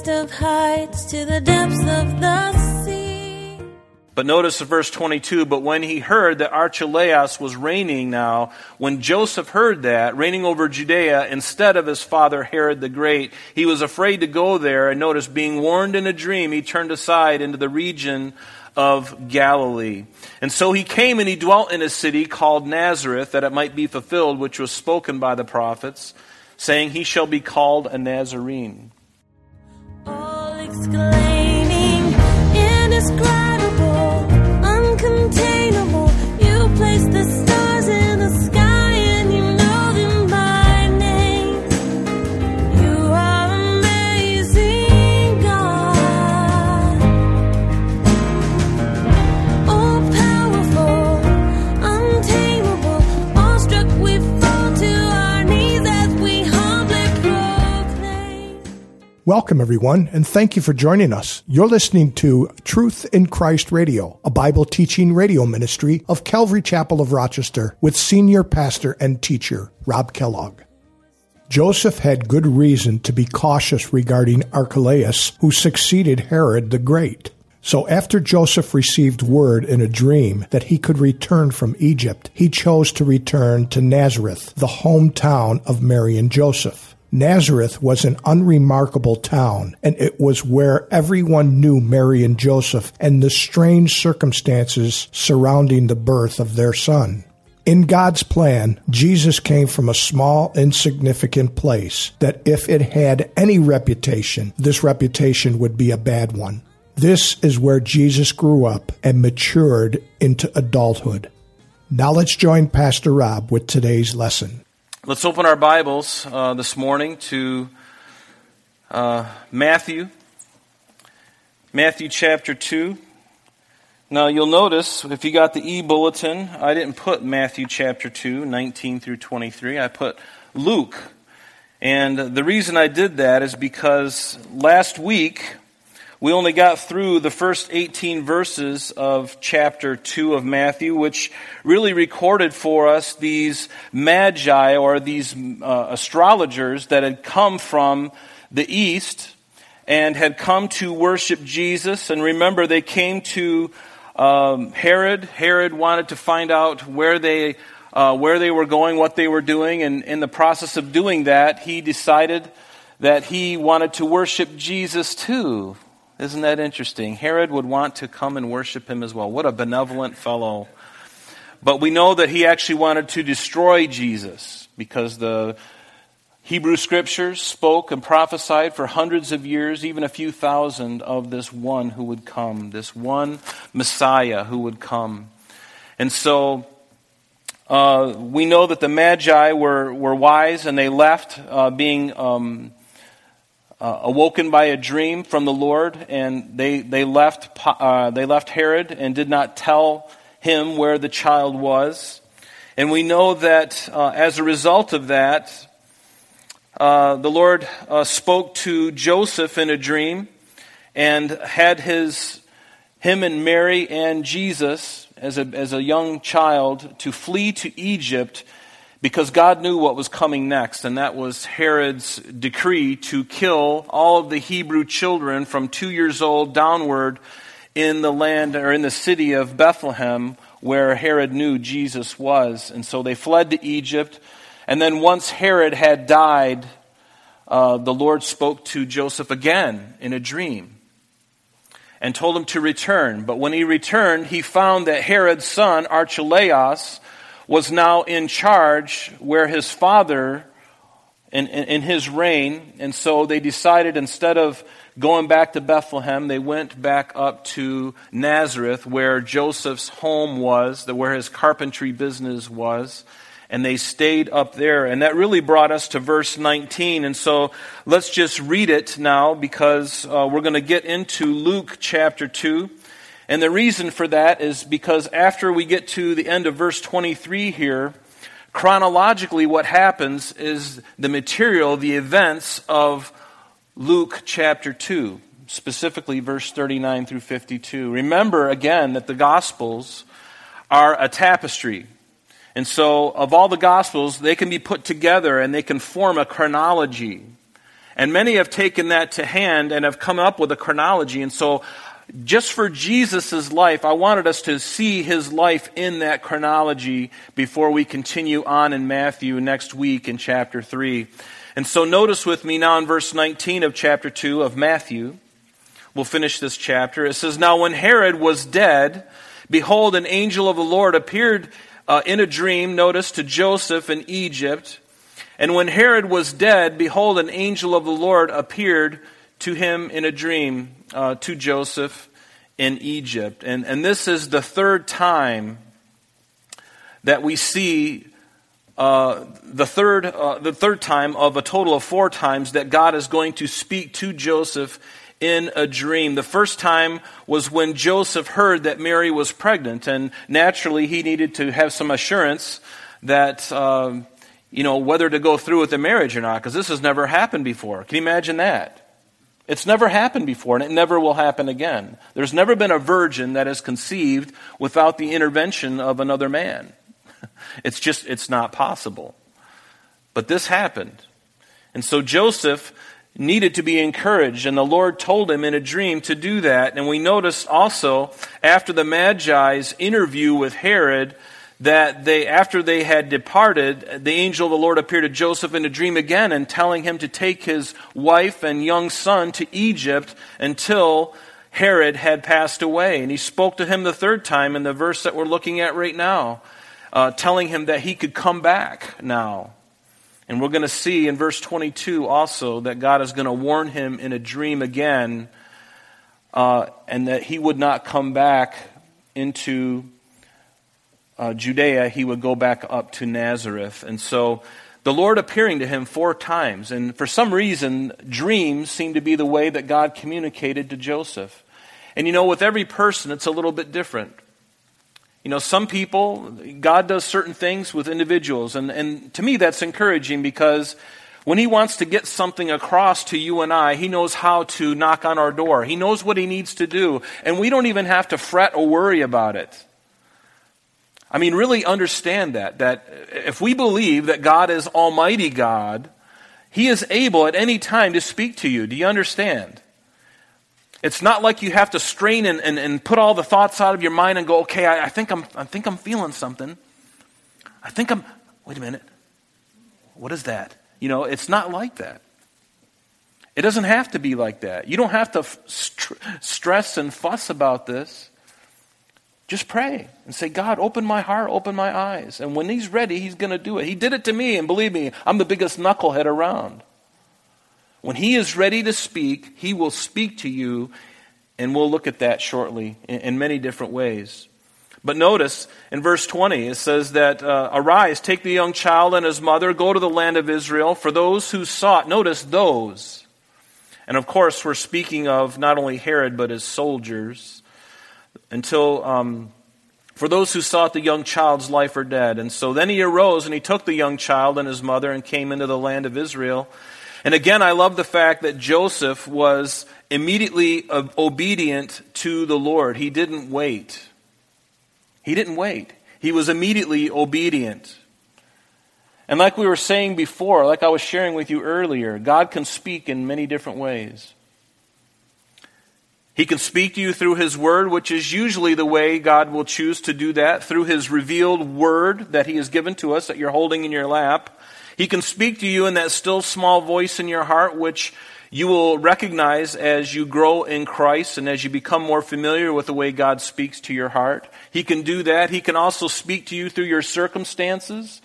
highest of heights to the depths of the sea. But notice verse 22 But when he heard that Archelaus was reigning now, when Joseph heard that, reigning over Judea instead of his father Herod the Great, he was afraid to go there. And notice, being warned in a dream, he turned aside into the region of Galilee. And so he came and he dwelt in a city called Nazareth, that it might be fulfilled, which was spoken by the prophets, saying, He shall be called a Nazarene. All exclaiming, indescribable, Welcome, everyone, and thank you for joining us. You're listening to Truth in Christ Radio, a Bible teaching radio ministry of Calvary Chapel of Rochester with senior pastor and teacher Rob Kellogg. Joseph had good reason to be cautious regarding Archelaus, who succeeded Herod the Great. So after Joseph received word in a dream that he could return from Egypt, he chose to return to Nazareth, the hometown of Mary and Joseph. Nazareth was an unremarkable town, and it was where everyone knew Mary and Joseph and the strange circumstances surrounding the birth of their son. In God's plan, Jesus came from a small, insignificant place that if it had any reputation, this reputation would be a bad one. This is where Jesus grew up and matured into adulthood. Now let's join Pastor Rob with today's lesson. Let's open our Bibles uh, this morning to uh, Matthew, Matthew chapter 2. Now, you'll notice if you got the e bulletin, I didn't put Matthew chapter 2, 19 through 23. I put Luke. And the reason I did that is because last week we only got through the first 18 verses of chapter 2 of Matthew, which really recorded for us these magi or these uh, astrologers that had come from the east and had come to worship Jesus. And remember, they came to um, Herod. Herod wanted to find out where they uh, where they were going, what they were doing, and in the process of doing that, he decided that he wanted to worship Jesus too. Isn't that interesting? Herod would want to come and worship him as well. What a benevolent fellow. But we know that he actually wanted to destroy Jesus because the Hebrew scriptures spoke and prophesied for hundreds of years, even a few thousand, of this one who would come, this one Messiah who would come. And so uh, we know that the Magi were, were wise and they left uh, being um, uh, awoken by a dream from the Lord, and they, they, left, uh, they left Herod and did not tell him where the child was. And we know that uh, as a result of that, uh, the Lord uh, spoke to Joseph in a dream and had his, him and Mary and Jesus as a, as a young child to flee to Egypt because God knew what was coming next, and that was Herod's decree to kill all of the Hebrew children from two years old downward in the land or in the city of Bethlehem where Herod knew Jesus was. And so they fled to Egypt. And then once Herod had died, uh, the Lord spoke to Joseph again in a dream and told him to return. But when he returned, he found that Herod's son, Archelaus, was now in charge where his father, in, in, in, his reign, and so they decided instead of going back to Bethlehem, they went back up to Nazareth where Joseph's home was, the, where his carpentry business was and they stayed up there. And that really brought us to verse 19. And so let's just read it now because uh, we're going to get into Luke chapter 2. And the reason for that is because after we get to the end of verse 23 here, chronologically what happens is the material, the events of Luke chapter 2, specifically verse 39 through 52. Remember again that the Gospels are a tapestry. And so, of all the Gospels, they can be put together and they can form a chronology. And many have taken that to hand and have come up with a chronology. And so, just for Jesus' life, I wanted us to see his life in that chronology before we continue on in Matthew next week in chapter 3. And so, notice with me now in verse 19 of chapter 2 of Matthew. We'll finish this chapter. It says, Now when Herod was dead, behold, an angel of the Lord appeared uh, in a dream, notice, to Joseph in Egypt. And when Herod was dead, behold, an angel of the Lord appeared to him in a dream, uh, to Joseph in Egypt. And, and this is the third time that we see uh, the third uh, the third time of a total of four times that God is going to speak to Joseph in a dream. The first time was when Joseph heard that Mary was pregnant, and naturally he needed to have some assurance that, um, you know, whether to go through with the marriage or not, because this has never happened before. Can you imagine that? It's never happened before, and it never will happen again. There's never been a virgin that is conceived without the intervention of another man. It's just, it's not possible. But this happened. And so Joseph needed to be encouraged, and the Lord told him in a dream to do that. And we notice also after the Magi's interview with Herod that they, after they had departed, the angel of the Lord appeared to Joseph in a dream again and telling him to take his wife and young son to Egypt until Herod had passed away. And he spoke to him the third time in the verse that we're looking at right now, uh, telling him that he could come back now. And we're going to see in verse 22 also that God is going to warn him in a dream again uh, and that he would not come back into uh, Judea, he would go back up to Nazareth. And so the Lord appearing to him four times. And for some reason, dreams seem to be the way that God communicated to Joseph. And you know, with every person, it's a little bit different. You know, some people, God does certain things with individuals. And, and to me, that's encouraging because when He wants to get something across to you and I, He knows how to knock on our door. He knows what He needs to do. And we don't even have to fret or worry about it. I mean, really understand that. That if we believe that God is Almighty God, He is able at any time to speak to you. Do you understand? It's not like you have to strain and, and, and put all the thoughts out of your mind and go, okay, I, I, think I'm, I think I'm feeling something. I think I'm, wait a minute. What is that? You know, it's not like that. It doesn't have to be like that. You don't have to st- stress and fuss about this. Just pray and say, God, open my heart, open my eyes. And when He's ready, He's going to do it. He did it to me, and believe me, I'm the biggest knucklehead around. When He is ready to speak, He will speak to you, and we'll look at that shortly in, in many different ways. But notice in verse 20, it says that, uh, Arise, take the young child and his mother, go to the land of Israel, for those who sought, notice those. And of course, we're speaking of not only Herod, but his soldiers, until, um, for those who sought the young child's life are dead. And so then he arose and he took the young child and his mother and came into the land of Israel. And again, I love the fact that Joseph was immediately obedient to the Lord. He didn't wait. He didn't wait. He was immediately obedient. And like we were saying before, like I was sharing with you earlier, God can speak in many different ways. He can speak to you through His Word, which is usually the way God will choose to do that, through His revealed Word that He has given to us that you're holding in your lap. He can speak to you in that still small voice in your heart, which you will recognize as you grow in Christ and as you become more familiar with the way God speaks to your heart. He can do that. He can also speak to you through your circumstances,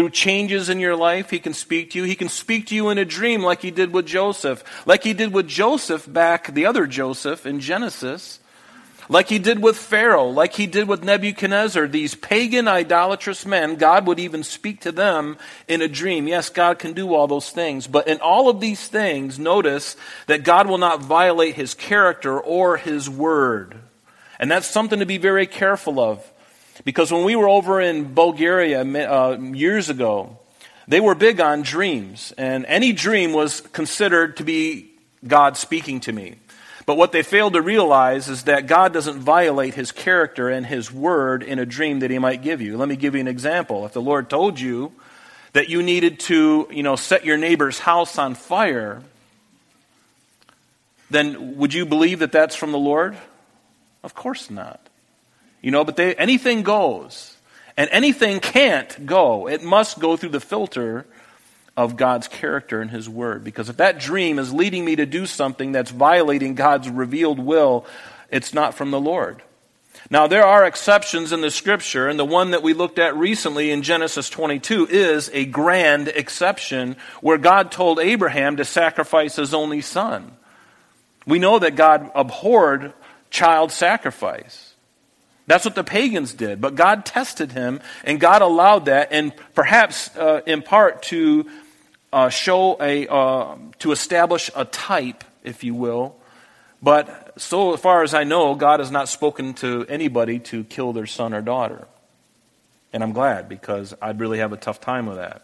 through changes in your life. He can speak to you. He can speak to you in a dream like he did with Joseph, like he did with Joseph back, the other Joseph in Genesis like he did with Pharaoh, like he did with Nebuchadnezzar, these pagan, idolatrous men, God would even speak to them in a dream. Yes, God can do all those things, but in all of these things, notice that God will not violate his character or his word. And that's something to be very careful of. Because when we were over in Bulgaria uh, years ago, they were big on dreams, and any dream was considered to be God speaking to me. But what they failed to realize is that God doesn't violate his character and his word in a dream that he might give you. Let me give you an example. If the Lord told you that you needed to, you know, set your neighbor's house on fire, then would you believe that that's from the Lord? Of course not. You know, but they, anything goes. And anything can't go. It must go through the filter of God's character and His Word. Because if that dream is leading me to do something that's violating God's revealed will, it's not from the Lord. Now, there are exceptions in the Scripture, and the one that we looked at recently in Genesis 22 is a grand exception where God told Abraham to sacrifice his only son. We know that God abhorred child sacrifice. That's what the pagans did. But God tested him, and God allowed that, and perhaps uh, in part to uh, show a, uh, to establish a type, if you will. But so far as I know, God has not spoken to anybody to kill their son or daughter. And I'm glad because I'd really have a tough time with that.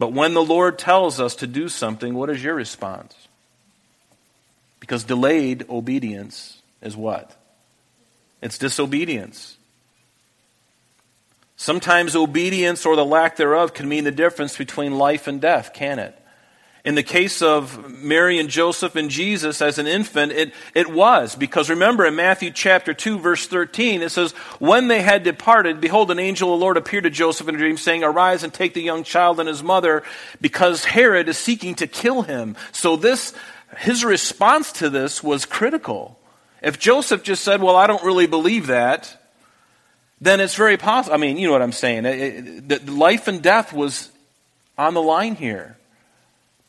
But when the Lord tells us to do something, what is your response? Because delayed obedience is what? It's disobedience. Sometimes obedience or the lack thereof can mean the difference between life and death, can it? In the case of Mary and Joseph and Jesus as an infant, it, it was. Because remember in Matthew chapter 2, verse 13, it says, When they had departed, behold, an angel of the Lord appeared to Joseph in a dream, saying, Arise and take the young child and his mother, because Herod is seeking to kill him. So this, his response to this was critical. If Joseph just said, Well, I don't really believe that, then it's very possible. I mean, you know what I'm saying. It, it, life and death was on the line here.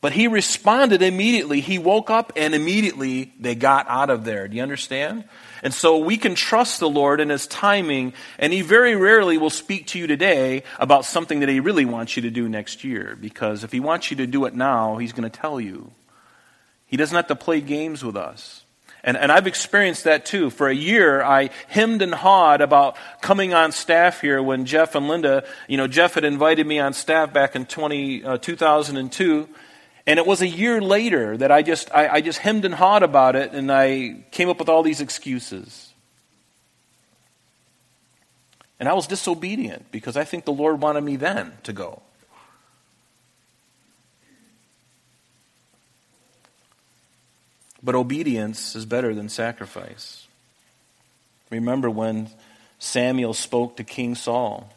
But he responded immediately. He woke up and immediately they got out of there. Do you understand? And so we can trust the Lord in his timing, and he very rarely will speak to you today about something that he really wants you to do next year. Because if he wants you to do it now, he's going to tell you. He doesn't have to play games with us. And, and I've experienced that too. For a year, I hemmed and hawed about coming on staff here when Jeff and Linda, you know, Jeff had invited me on staff back in 20, uh, 2002. And it was a year later that I just, I, I just hemmed and hawed about it and I came up with all these excuses. And I was disobedient because I think the Lord wanted me then to go. But obedience is better than sacrifice. Remember when Samuel spoke to King Saul.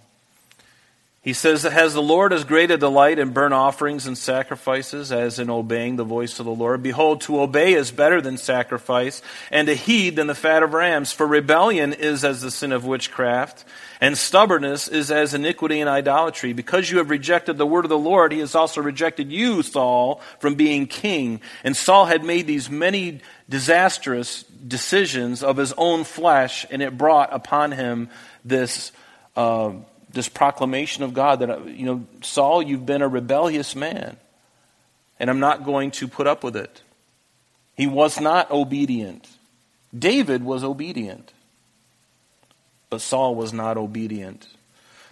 He says, Has the Lord as great a delight in burnt offerings and sacrifices as in obeying the voice of the Lord? Behold, to obey is better than sacrifice, and to heed than the fat of rams. For rebellion is as the sin of witchcraft, and stubbornness is as iniquity and idolatry. Because you have rejected the word of the Lord, he has also rejected you, Saul, from being king. And Saul had made these many disastrous decisions of his own flesh, and it brought upon him this. Uh, this proclamation of God that, uh, you know, Saul, you've been a rebellious man, and I'm not going to put up with it. He was not obedient. David was obedient, but Saul was not obedient.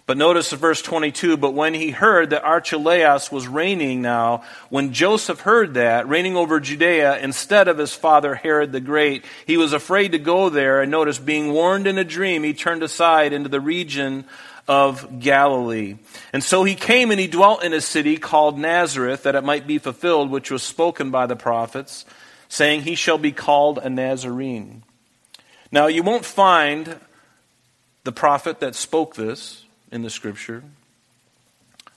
But notice verse 22 But when he heard that Archelaus was reigning now, when Joseph heard that, reigning over Judea instead of his father Herod the Great, he was afraid to go there. And notice, being warned in a dream, he turned aside into the region of Galilee. And so he came and he dwelt in a city called Nazareth, that it might be fulfilled, which was spoken by the prophets, saying, He shall be called a Nazarene. Now, you won't find the prophet that spoke this in the scripture.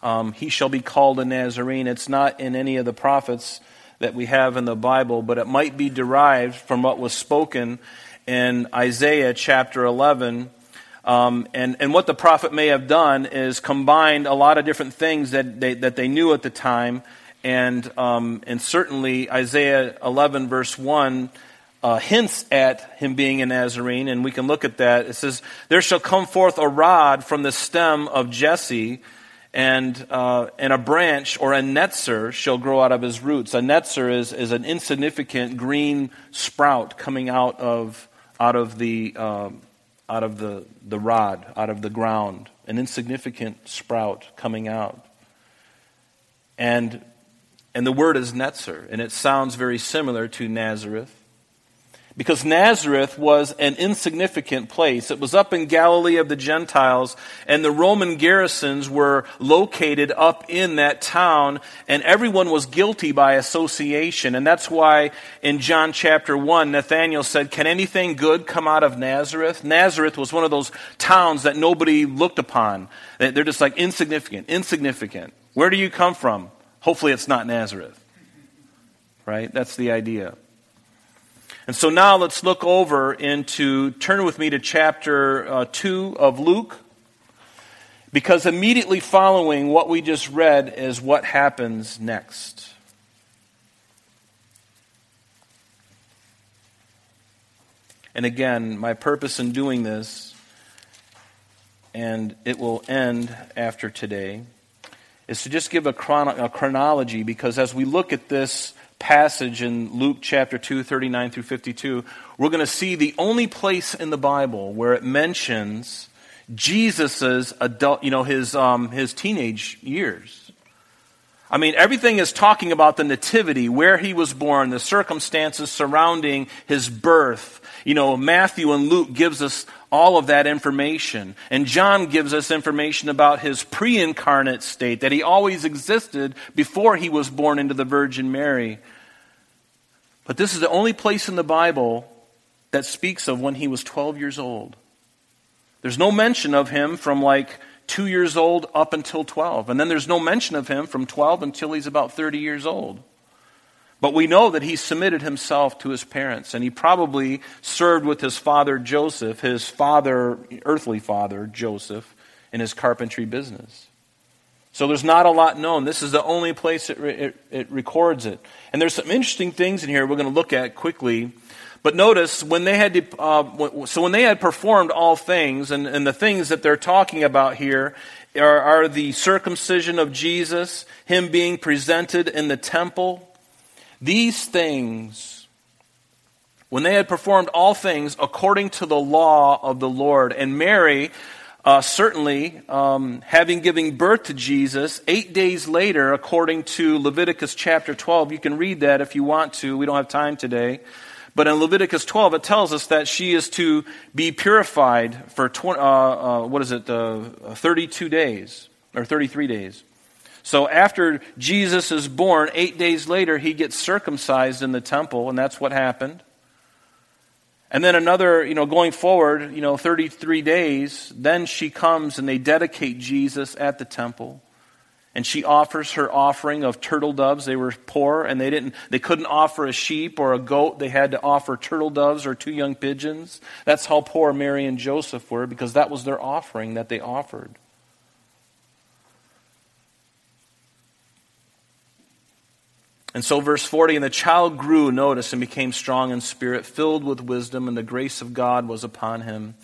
Um, he shall be called a Nazarene. It's not in any of the prophets that we have in the Bible, but it might be derived from what was spoken in Isaiah chapter 11 um, and, and what the prophet may have done is combined a lot of different things that they, that they knew at the time. And, um, and certainly Isaiah 11, verse 1, uh, hints at him being a Nazarene. And we can look at that. It says, There shall come forth a rod from the stem of Jesse, and, uh, and a branch or a netzer shall grow out of his roots. A netzer is, is an insignificant green sprout coming out of, out of the. Um, out of the, the rod, out of the ground, an insignificant sprout coming out. And, and the word is Netzer, and it sounds very similar to Nazareth. Because Nazareth was an insignificant place. It was up in Galilee of the Gentiles, and the Roman garrisons were located up in that town, and everyone was guilty by association. And that's why in John chapter 1, Nathanael said, Can anything good come out of Nazareth? Nazareth was one of those towns that nobody looked upon. They're just like insignificant, insignificant. Where do you come from? Hopefully it's not Nazareth. Right? That's the idea. And so now let's look over into, turn with me to chapter uh, 2 of Luke, because immediately following what we just read is what happens next. And again, my purpose in doing this, and it will end after today, is to just give a, chrono- a chronology because as we look at this passage in Luke chapter 2, 39 through 52, we're going to see the only place in the Bible where it mentions Jesus's adult, you know, his, um, his teenage years. I mean, everything is talking about the nativity, where he was born, the circumstances surrounding his birth. You know, Matthew and Luke gives us all of that information. And John gives us information about his pre incarnate state, that he always existed before he was born into the Virgin Mary. But this is the only place in the Bible that speaks of when he was 12 years old. There's no mention of him from like two years old up until 12. And then there's no mention of him from 12 until he's about 30 years old. But we know that he submitted himself to his parents, and he probably served with his father Joseph, his father, earthly father Joseph, in his carpentry business. So there's not a lot known. This is the only place it, it, it records it. And there's some interesting things in here we're going to look at quickly. But notice when they had to, uh, so when they had performed all things, and, and the things that they're talking about here are, are the circumcision of Jesus, him being presented in the temple, these things, when they had performed all things according to the law of the Lord, and Mary, uh, certainly, um, having given birth to Jesus, eight days later, according to Leviticus chapter 12, you can read that if you want to. We don't have time today. But in Leviticus 12, it tells us that she is to be purified for, 20, uh, uh, what is it, uh, 32 days, or 33 days. So after Jesus is born, eight days later, he gets circumcised in the temple, and that's what happened. And then another, you know, going forward, you know, 33 days, then she comes and they dedicate Jesus at the temple. And she offers her offering of turtle doves. They were poor and they didn't they couldn't offer a sheep or a goat. They had to offer turtle doves or two young pigeons. That's how poor Mary and Joseph were because that was their offering that they offered. And so, verse 40 And the child grew, notice, and became strong in spirit, filled with wisdom, and the grace of God was upon him.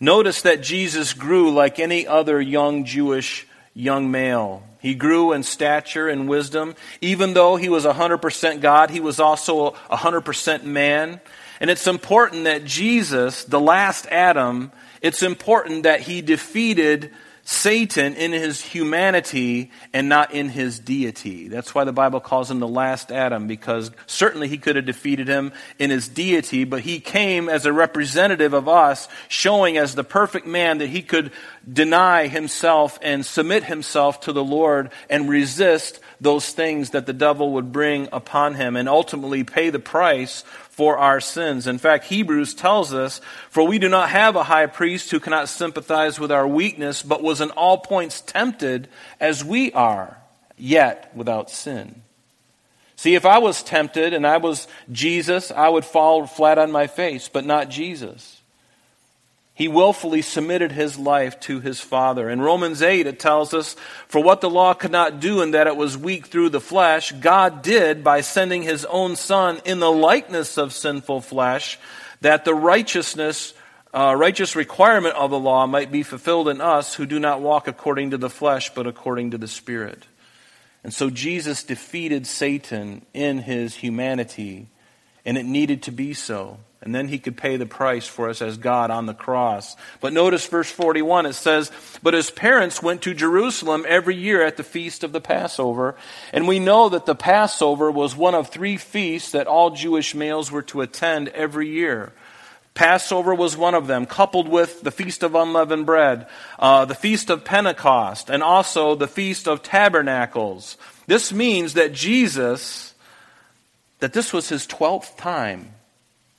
Notice that Jesus grew like any other young Jewish young male. He grew in stature and wisdom. Even though he was 100% God, he was also 100% man. And it's important that Jesus, the last Adam, it's important that he defeated Satan in his humanity and not in his deity. That's why the Bible calls him the last Adam, because certainly he could have defeated him in his deity, but he came as a representative of us, showing as the perfect man that he could deny himself and submit himself to the Lord and resist those things that the devil would bring upon him and ultimately pay the price for our sins. In fact, Hebrews tells us, For we do not have a high priest who cannot sympathize with our weakness, but was in all points tempted as we are, yet without sin. See, if I was tempted and I was Jesus, I would fall flat on my face, but not Jesus. He willfully submitted his life to his Father. In Romans 8, it tells us, For what the law could not do in that it was weak through the flesh, God did by sending his own Son in the likeness of sinful flesh, that the righteousness, uh, righteous requirement of the law might be fulfilled in us who do not walk according to the flesh, but according to the Spirit. And so Jesus defeated Satan in his humanity, and it needed to be so. And then he could pay the price for us as God on the cross. But notice verse 41, it says, But his parents went to Jerusalem every year at the feast of the Passover. And we know that the Passover was one of three feasts that all Jewish males were to attend every year. Passover was one of them, coupled with the Feast of Unleavened Bread, uh, the Feast of Pentecost, and also the Feast of Tabernacles. This means that Jesus, that this was his 12th time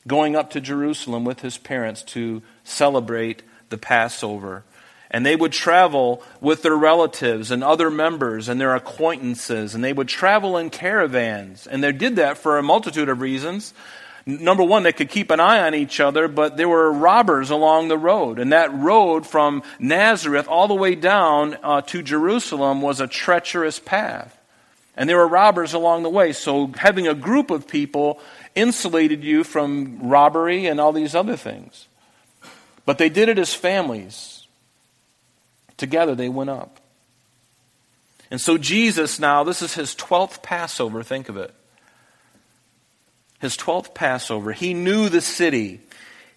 going up to Jerusalem with his parents to celebrate the Passover. And they would travel with their relatives and other members and their acquaintances, and they would travel in caravans. And they did that for a multitude of reasons. Number one, they could keep an eye on each other, but there were robbers along the road. And that road from Nazareth all the way down uh, to Jerusalem was a treacherous path. And there were robbers along the way. So having a group of people insulated you from robbery and all these other things. But they did it as families. Together they went up. And so Jesus now, this is his 12th Passover, think of it his 12th Passover, he knew the city.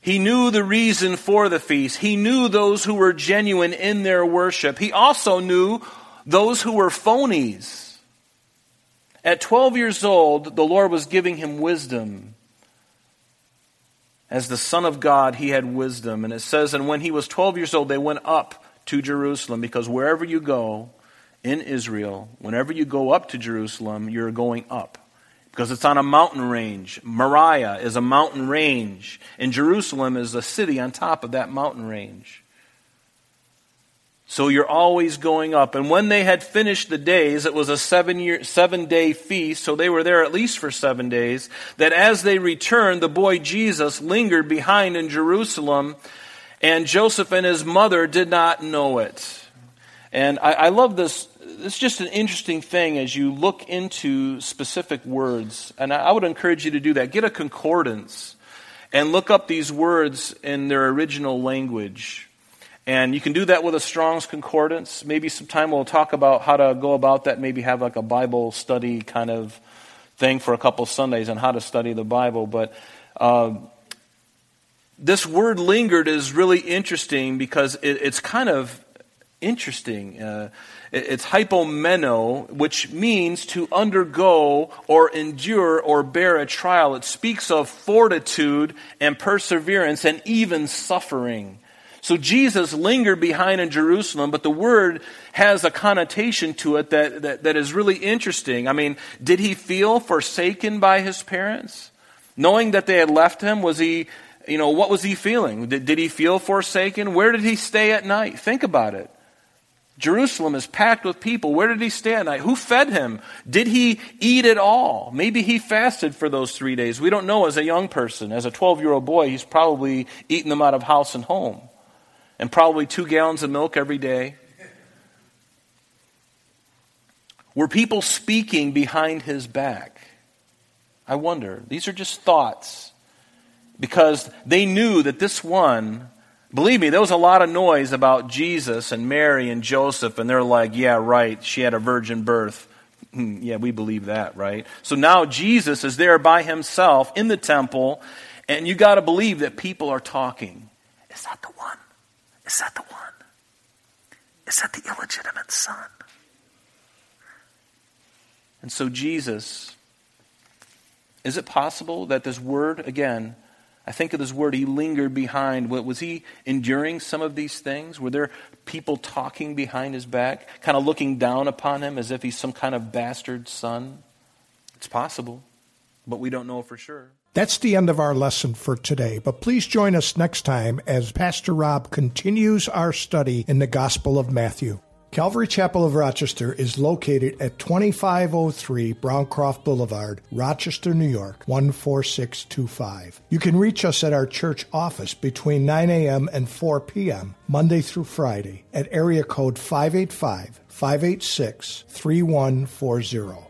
He knew the reason for the feast. He knew those who were genuine in their worship. He also knew those who were phonies. At 12 years old, the Lord was giving him wisdom. As the Son of God, he had wisdom. And it says, and when he was 12 years old, they went up to Jerusalem because wherever you go in Israel, whenever you go up to Jerusalem, you're going up because it's on a mountain range. Moriah is a mountain range, and Jerusalem is a city on top of that mountain range. So you're always going up. And when they had finished the days, it was a seven year, seven day feast, so they were there at least for seven days, that as they returned, the boy Jesus lingered behind in Jerusalem, and Joseph and his mother did not know it. And I, I love this it's just an interesting thing as you look into specific words. And I would encourage you to do that. Get a concordance and look up these words in their original language. And you can do that with a Strong's Concordance. Maybe sometime we'll talk about how to go about that. Maybe have like a Bible study kind of thing for a couple Sundays on how to study the Bible. But uh, this word lingered is really interesting because it, it's kind of interesting. Uh, it's hypomeno, which means to undergo or endure or bear a trial. It speaks of fortitude and perseverance and even suffering. So Jesus lingered behind in Jerusalem, but the word has a connotation to it that, that, that is really interesting. I mean, did he feel forsaken by his parents? Knowing that they had left him, was he, you know, what was he feeling? Did, did he feel forsaken? Where did he stay at night? Think about it. Jerusalem is packed with people. Where did he stay at night? Who fed him? Did he eat at all? Maybe he fasted for those three days. We don't know as a young person. As a 12 year old boy, he's probably eating them out of house and home. And probably two gallons of milk every day. Were people speaking behind his back? I wonder. These are just thoughts. Because they knew that this one Believe me, there was a lot of noise about Jesus and Mary and Joseph, and they're like, yeah, right, she had a virgin birth. Hmm, yeah, we believe that, right? So now Jesus is there by himself in the temple, and you got to believe that people are talking. Is that the one? Is that the one? Is that the illegitimate son? And so, Jesus, is it possible that this word, again, I think of this word, he lingered behind. Was he enduring some of these things? Were there people talking behind his back, kind of looking down upon him as if he's some kind of bastard son? It's possible, but we don't know for sure. That's the end of our lesson for today, but please join us next time as Pastor Rob continues our study in the Gospel of Matthew. Calvary Chapel of Rochester is located at 2503 Browncroft Boulevard, Rochester, New York, 14625. You can reach us at our church office between 9 a.m. and 4 p.m., Monday through Friday, at area code 585 586 3140.